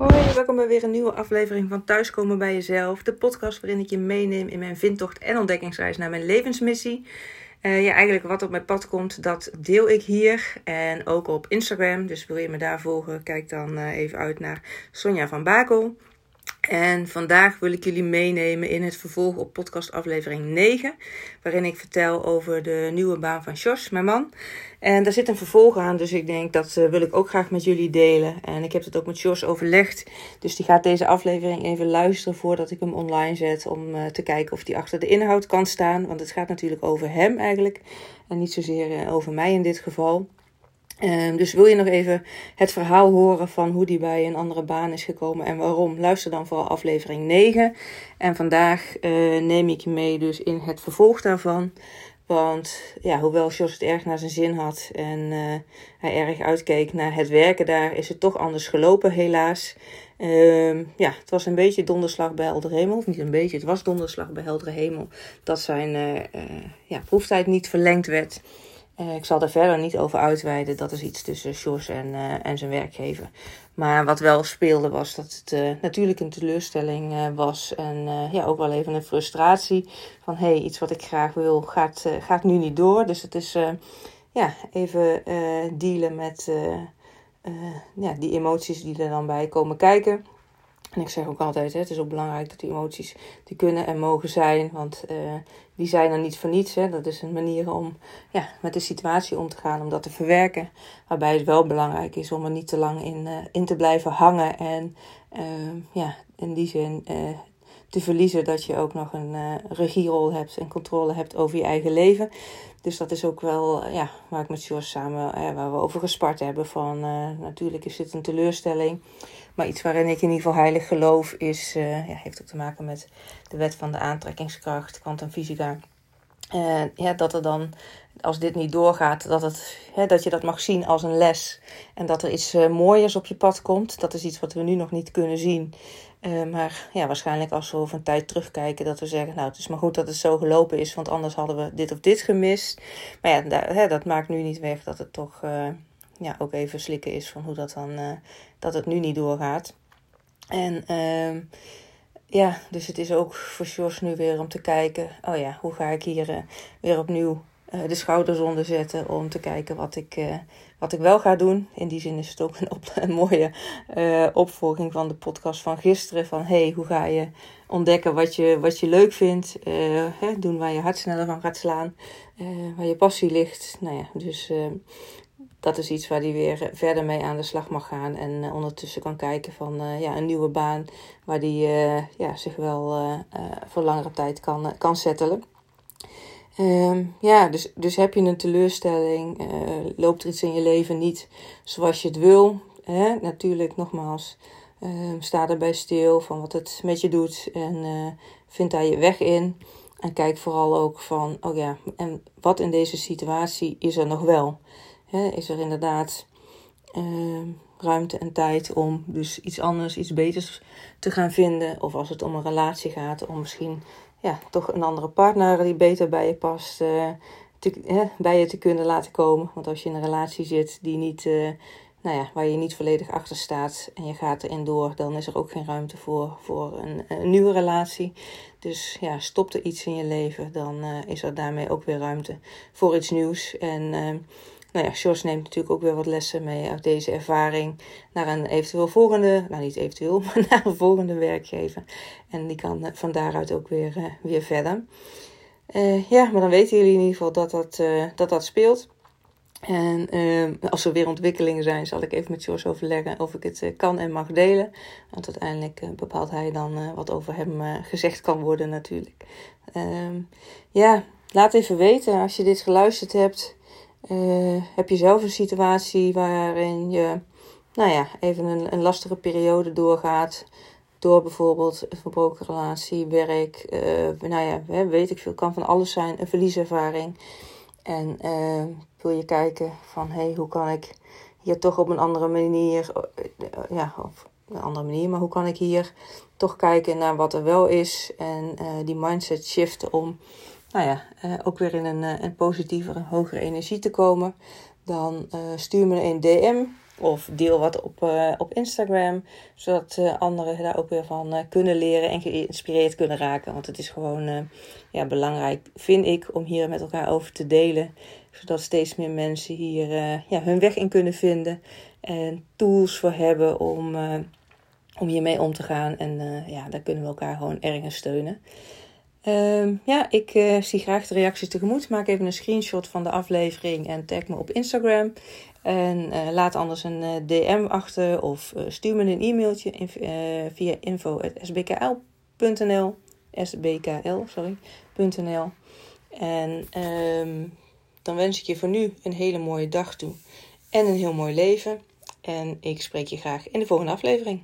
Hoi, welkom bij weer een nieuwe aflevering van Thuiskomen bij Jezelf. De podcast waarin ik je meeneem in mijn vindtocht en ontdekkingsreis naar mijn levensmissie. Uh, ja, eigenlijk wat op mijn pad komt, dat deel ik hier. En ook op Instagram. Dus wil je me daar volgen, kijk dan uh, even uit naar Sonja van Bakel. En vandaag wil ik jullie meenemen in het vervolg op podcast aflevering 9, waarin ik vertel over de nieuwe baan van Jos, mijn man. En daar zit een vervolg aan, dus ik denk dat uh, wil ik ook graag met jullie delen. En ik heb het ook met Jos overlegd, dus die gaat deze aflevering even luisteren voordat ik hem online zet om uh, te kijken of die achter de inhoud kan staan. Want het gaat natuurlijk over hem eigenlijk en niet zozeer uh, over mij in dit geval. Um, dus wil je nog even het verhaal horen van hoe die bij een andere baan is gekomen en waarom? Luister dan vooral aflevering 9. En vandaag uh, neem ik je mee dus in het vervolg daarvan. Want ja, hoewel Jos het erg naar zijn zin had en uh, hij erg uitkeek naar het werken daar, is het toch anders gelopen helaas. Um, ja, het was een beetje donderslag bij heldere hemel. Of niet een beetje, het was donderslag bij heldere hemel. Dat zijn uh, ja, proeftijd niet verlengd werd. Uh, ik zal daar verder niet over uitweiden. Dat is iets tussen Jos en, uh, en zijn werkgever. Maar wat wel speelde was dat het uh, natuurlijk een teleurstelling was. En ja, ook wel even een frustratie. Van hé, hey, iets wat ik graag wil gaat, gaat nu niet door. Dus het is ja, even dealen met ja, die emoties die er dan bij komen kijken. En ik zeg ook altijd, hè, het is ook belangrijk dat die emoties die kunnen en mogen zijn. Want uh, die zijn er niet voor niets. Hè. Dat is een manier om ja, met de situatie om te gaan, om dat te verwerken. Waarbij het wel belangrijk is om er niet te lang in, uh, in te blijven hangen. En uh, ja, in die zin te verliezen dat je ook nog een regierol hebt en controle hebt over je eigen leven. Dus dat is ook wel ja, waar ik met George samen, waar we over gespart hebben. Van natuurlijk is dit een teleurstelling. Maar iets waarin ik in ieder geval heilig geloof is, ja, heeft ook te maken met de wet van de aantrekkingskracht, kwantumfysica. Ja, dat er dan, als dit niet doorgaat, dat, het, hè, dat je dat mag zien als een les. En dat er iets uh, mooiers op je pad komt. Dat is iets wat we nu nog niet kunnen zien. Maar ja, waarschijnlijk als we over een tijd terugkijken, dat we zeggen, nou het is maar goed dat het zo gelopen is, want anders hadden we dit of dit gemist. Maar ja, daar, hè, dat maakt nu niet weg dat het toch ja, ook even slikken is van hoe dat dan, uh, dat het nu niet doorgaat. En uh, ja, dus het is ook voor Jos nu weer om te kijken, oh ja, hoe ga ik hier weer opnieuw uh, de schouders onder zetten om te kijken wat ik, wat ik wel ga doen. In die zin is het ook een, mooie opvolging van de podcast van gisteren. Van hey, hoe ga je ontdekken wat je, wat je leuk vindt. Hè, doen waar je hart sneller van gaat slaan. waar je passie ligt. Nou ja, dus dat is iets waar hij weer verder mee aan de slag mag gaan. En uh, ondertussen kan kijken van uh, ja, een nieuwe baan waar hij uh, ja, zich wel voor langere tijd kan, kan settelen. Um, ja, dus, dus heb je een teleurstelling, loopt er iets in je leven niet zoals je het wil. Hè? Natuurlijk, nogmaals, ehm, sta erbij stil van wat het met je doet en vind daar je weg in. En kijk vooral ook van, oh ja, en wat in deze situatie is er nog wel? is er inderdaad uh, ruimte en tijd om dus iets anders, iets beters te gaan vinden. Of als het om een relatie gaat, om misschien ja, toch een andere partner die beter bij je past, uh, bij je te kunnen laten komen. Want als je in een relatie zit die niet, uh, nou ja, waar je niet volledig achter staat en je gaat erin door, dan is er ook geen ruimte voor, voor een, nieuwe relatie. Dus ja, stopt er iets in je leven, dan uh, is er daarmee ook weer ruimte voor iets nieuws. En nou ja, Jos neemt natuurlijk ook weer wat lessen mee uit deze ervaring naar een eventueel volgende, nou niet eventueel, maar naar een volgende werkgever. En die kan eh, van daaruit ook weer, uh, weer verder. Uh, ja, maar dan weten jullie in ieder geval dat dat, dat, dat speelt. En als er weer ontwikkelingen zijn, zal ik even met Jos overleggen of ik het kan en mag delen. Want uiteindelijk bepaalt hij dan wat over hem gezegd kan worden natuurlijk. Ehm, ja, laat even weten als je dit geluisterd hebt. Uh, heb je zelf een situatie waarin je, nou ja, even een, een lastige periode doorgaat. Door bijvoorbeeld een verbroken relatie, werk, uh, nou ja, weet ik veel, kan van alles zijn, een verlieservaring. En uh, wil je kijken van, hé, hey, hoe kan ik hier toch op een andere manier, ja, of een andere manier, maar hoe kan ik hier toch kijken naar wat er wel is en die mindset shiften om nou ja, uh, ook weer in een, uh, een positievere, hogere energie te komen, dan uh, stuur me een DM Of deel wat op, op Instagram, zodat uh, anderen daar ook weer van kunnen leren en geïnspireerd kunnen raken. Want het is gewoon ja, belangrijk, vind ik, om hier met elkaar over te delen. Zodat steeds meer mensen hier ja, hun weg in kunnen vinden en tools voor hebben om, om hiermee om te gaan. En ja, daar kunnen we elkaar gewoon ergens steunen. Uh, ja, ik uh, zie graag de reacties tegemoet. Maak even een screenshot van de aflevering en tag me op Instagram. En uh, laat anders een uh, DM achter of stuur me een e-mailtje in, via info.sbkl.nl sbkl, sorry, .nl. En um, dan wens ik je voor nu een hele mooie dag toe en een heel mooi leven. En ik spreek je graag in de volgende aflevering.